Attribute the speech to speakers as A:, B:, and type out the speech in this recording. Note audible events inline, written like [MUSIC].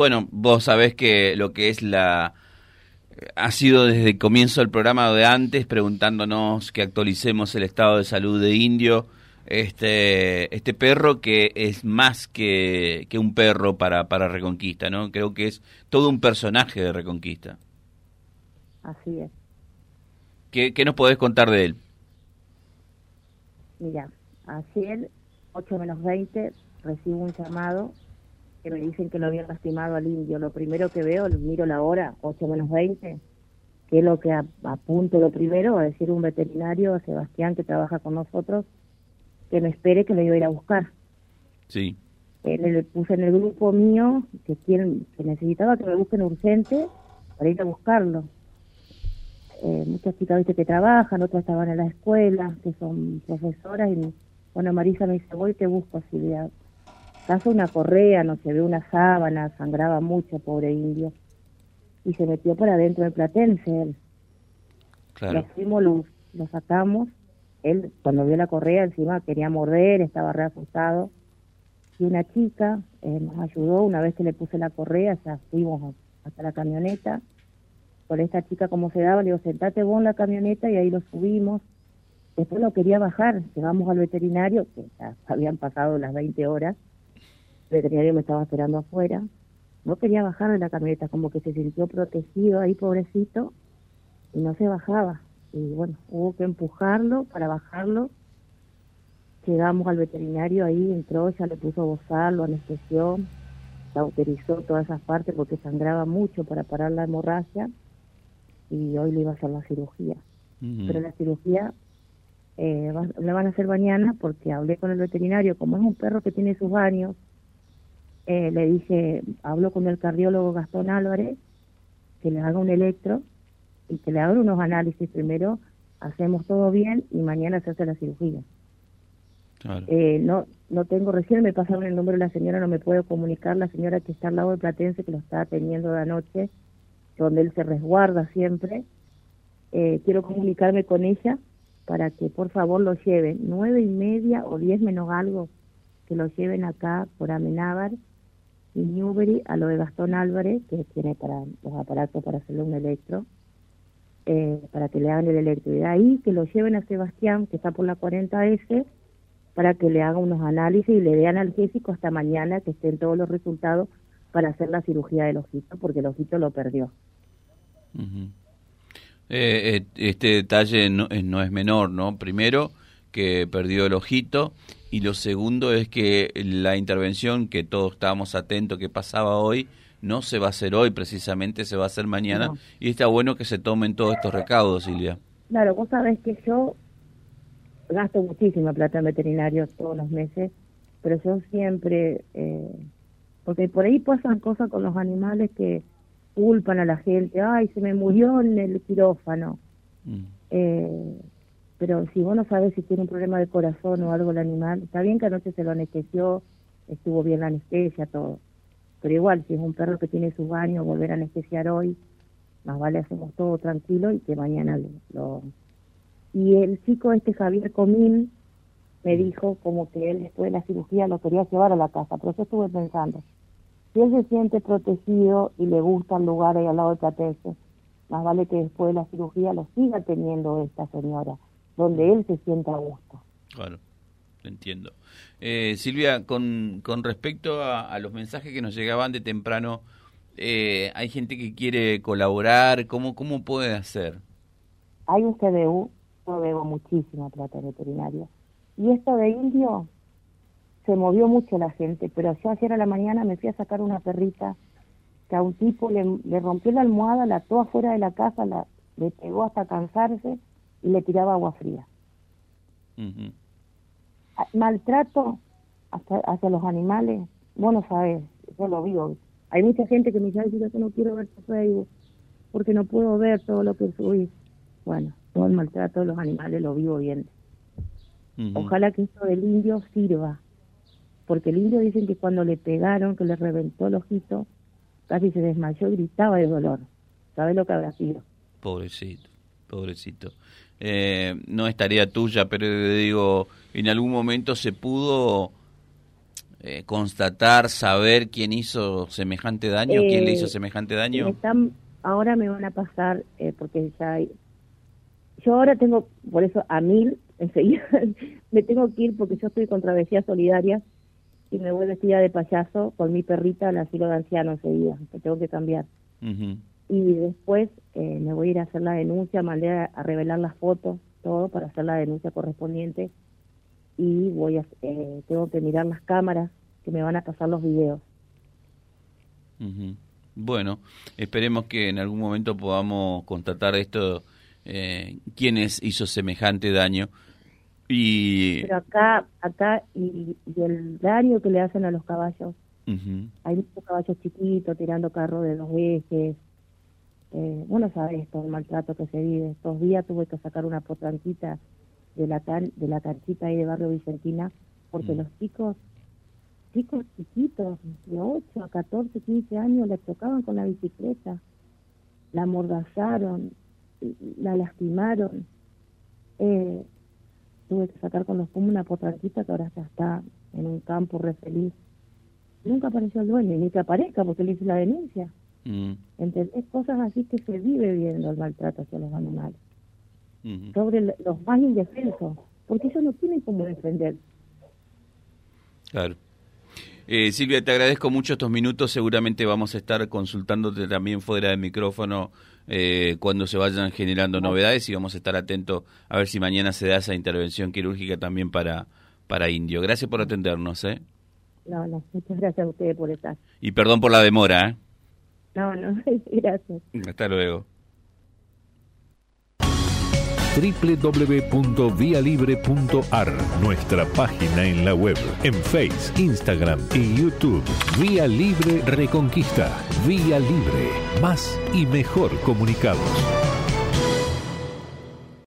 A: bueno, vos sabés que lo que es la... Ha sido desde el comienzo del programa de antes preguntándonos que actualicemos el estado de salud de Indio, este, este perro que es más que, que un perro para, para Reconquista, ¿no? Creo que es todo un personaje de Reconquista.
B: Así es.
A: ¿Qué, qué nos podés contar de él?
B: Mira, ayer, 8 menos 20, recibo un llamado que me dicen que lo habían lastimado al indio. Lo primero que veo, miro la hora, 8 menos 20, que es lo que apunto lo primero, a decir un veterinario, Sebastián, que trabaja con nosotros, que me espere que lo iba a ir a buscar.
A: Sí.
B: le puse en el grupo mío que, quieren, que necesitaba que me busquen urgente para ir a buscarlo. Eh, muchas chicas ¿viste, que trabajan, otras estaban en la escuela, que son profesoras, y bueno, Marisa me dice, voy te busco, Silvia. Caso una correa, no se ve una sábana, sangraba mucho, pobre indio. Y se metió por adentro del platense él.
A: Claro.
B: Lo fuimos, lo, lo sacamos. Él, cuando vio la correa, encima quería morder, estaba re asustado. Y una chica eh, nos ayudó, una vez que le puse la correa, ya fuimos hasta la camioneta. Con esta chica, como se daba, le digo, sentate vos en la camioneta y ahí lo subimos. Después lo quería bajar, llegamos al veterinario, que ya [LAUGHS] habían pasado las 20 horas. El veterinario me estaba esperando afuera. No quería bajar de la camioneta, como que se sintió protegido ahí, pobrecito, y no se bajaba. Y bueno, hubo que empujarlo para bajarlo. Llegamos al veterinario, ahí entró, ya le puso bozal, lo anestesió, cauterizó todas esas partes porque sangraba mucho para parar la hemorragia y hoy le iba a hacer la cirugía. Pero la cirugía eh, va- la van a hacer mañana porque hablé con el veterinario, como es un perro que tiene sus baños, eh, le dije, hablo con el cardiólogo Gastón Álvarez, que le haga un electro y que le haga unos análisis primero, hacemos todo bien y mañana se hace la cirugía.
A: Claro.
B: Eh, no no tengo, recién me pasaron el número de la señora, no me puedo comunicar, la señora que está al lado de Platense, que lo está atendiendo de anoche, donde él se resguarda siempre. Eh, quiero comunicarme con ella para que por favor lo lleven, nueve y media o diez menos algo, que lo lleven acá por Amenábar y Newbery a lo de Gastón Álvarez, que tiene para los aparatos para hacerle un electro, eh, para que le hagan el electro. Y de ahí que lo lleven a Sebastián, que está por la 40S, para que le haga unos análisis y le dé analgésico hasta mañana, que estén todos los resultados para hacer la cirugía del ojito, porque el ojito lo perdió.
A: Ujú. Eh, este detalle no, no es menor, ¿no? Primero, que perdió el ojito, y lo segundo es que la intervención que todos estábamos atentos que pasaba hoy, no se va a hacer hoy, precisamente se va a hacer mañana,
B: No.
A: y está bueno que se tomen todos estos recaudos, Silvia.
B: Claro, vos sabés que yo gasto muchísima plata en veterinario todos los meses, pero yo siempre, eh, porque por ahí pasan cosas con los animales que culpan a la gente, ay, se me murió en el quirófano.
A: Mm.
B: Eh, pero si vos no sabes si tiene un problema de corazón o algo el animal, está bien que anoche se lo anestesió, estuvo bien la anestesia, todo. Pero igual, si es un perro que tiene sus baños, volver a anestesiar hoy, más vale hacemos todo tranquilo y que mañana lo... Y el chico este Javier Comín me dijo como que él después de la cirugía lo quería llevar a la casa, pero yo estuve pensando, si él se siente protegido y le gusta el lugar ahí al lado de Platense, más vale que después de la cirugía lo siga teniendo esta señora, donde él se sienta a gusto.
A: Claro, lo entiendo. Eh, Silvia, con, con respecto a, a los mensajes que nos llegaban de temprano, eh, hay gente que quiere colaborar, ¿cómo, cómo puede hacer?
B: Hay un CDU, yo debo muchísima plata veterinaria. Y esto de indio, se movió mucho la gente, pero yo ayer a la mañana me fui a sacar una perrita que a un tipo le, le rompió la almohada, la ató afuera de la casa, la, le pegó hasta cansarse y le tiraba agua fría. Ah, Maltrato hacia, hacia los animales, vos no sabés, yo lo vivo. Hay mucha gente que me dice, "Ay, yo no quiero ver tu Facebook porque no puedo ver todo lo que subís. Bueno, todo el maltrato de los animales lo vivo bien. Ojalá que esto del indio sirva, porque el indio dicen que cuando le pegaron, que le reventó el ojito, casi se desmayó y gritaba de dolor. ¿Sabes lo que habrá sido?
A: Pobrecito, pobrecito. Eh, no es tarea tuya, pero digo, en algún momento se pudo eh, constatar, saber quién hizo semejante daño, quién le hizo semejante daño?
B: Están, ahora me van a pasar, porque ya hay, yo ahora tengo, por eso a mil, [LAUGHS] enseguida me tengo que ir porque yo estoy con Travesía Solidaria y me voy vestida de payaso con mi perrita al asilo de ancianos enseguida, que tengo que cambiar. Y después eh, me voy a ir a hacer la denuncia, mandé a, revelar las fotos, todo para hacer la denuncia correspondiente y voy a, eh, tengo que mirar las cámaras que me van a pasar los videos.
A: Bueno, esperemos que en algún momento podamos constatar esto, eh, quiénes hizo semejante daño y...
B: Pero acá, acá, y, el daño que le hacen a los caballos. Hay muchos caballos chiquitos tirando carros de dos ejes. Eh, bueno, sabes todo el maltrato que se vive. Estos días tuve que sacar una potranquita de la, de la canchita ahí de Barrio Vicentina, porque mm. los chicos, chicos chiquitos, de 8 a 14, 15 años, le chocaban con la bicicleta, la amordazaron, la lastimaron. Eh, tuve que sacar con los pumos una potranquita que ahora ya está en un campo re feliz. Nunca apareció el dueño, ni que aparezca porque le hice la denuncia. Mm. Es cosas así que se vive viendo el maltrato hacia los animales. Sobre los más indefensos, porque ellos no tienen cómo defender.
A: Claro. Eh, Silvia, te agradezco mucho estos minutos. Seguramente vamos a estar consultándote también fuera del micrófono eh, cuando se vayan generando novedades y vamos a estar atentos a ver si mañana se da esa intervención quirúrgica también para, para Indio. Gracias por atendernos. ¿eh?
B: No, no, muchas gracias a ustedes por estar.
A: Y perdón por la demora. ¿eh?
B: No, no, [LAUGHS] gracias.
A: Hasta luego
C: www.vialibre.ar, nuestra página en la web, en Face, Instagram y YouTube. Vía Libre Reconquista. Vía Libre. Más y mejor comunicados.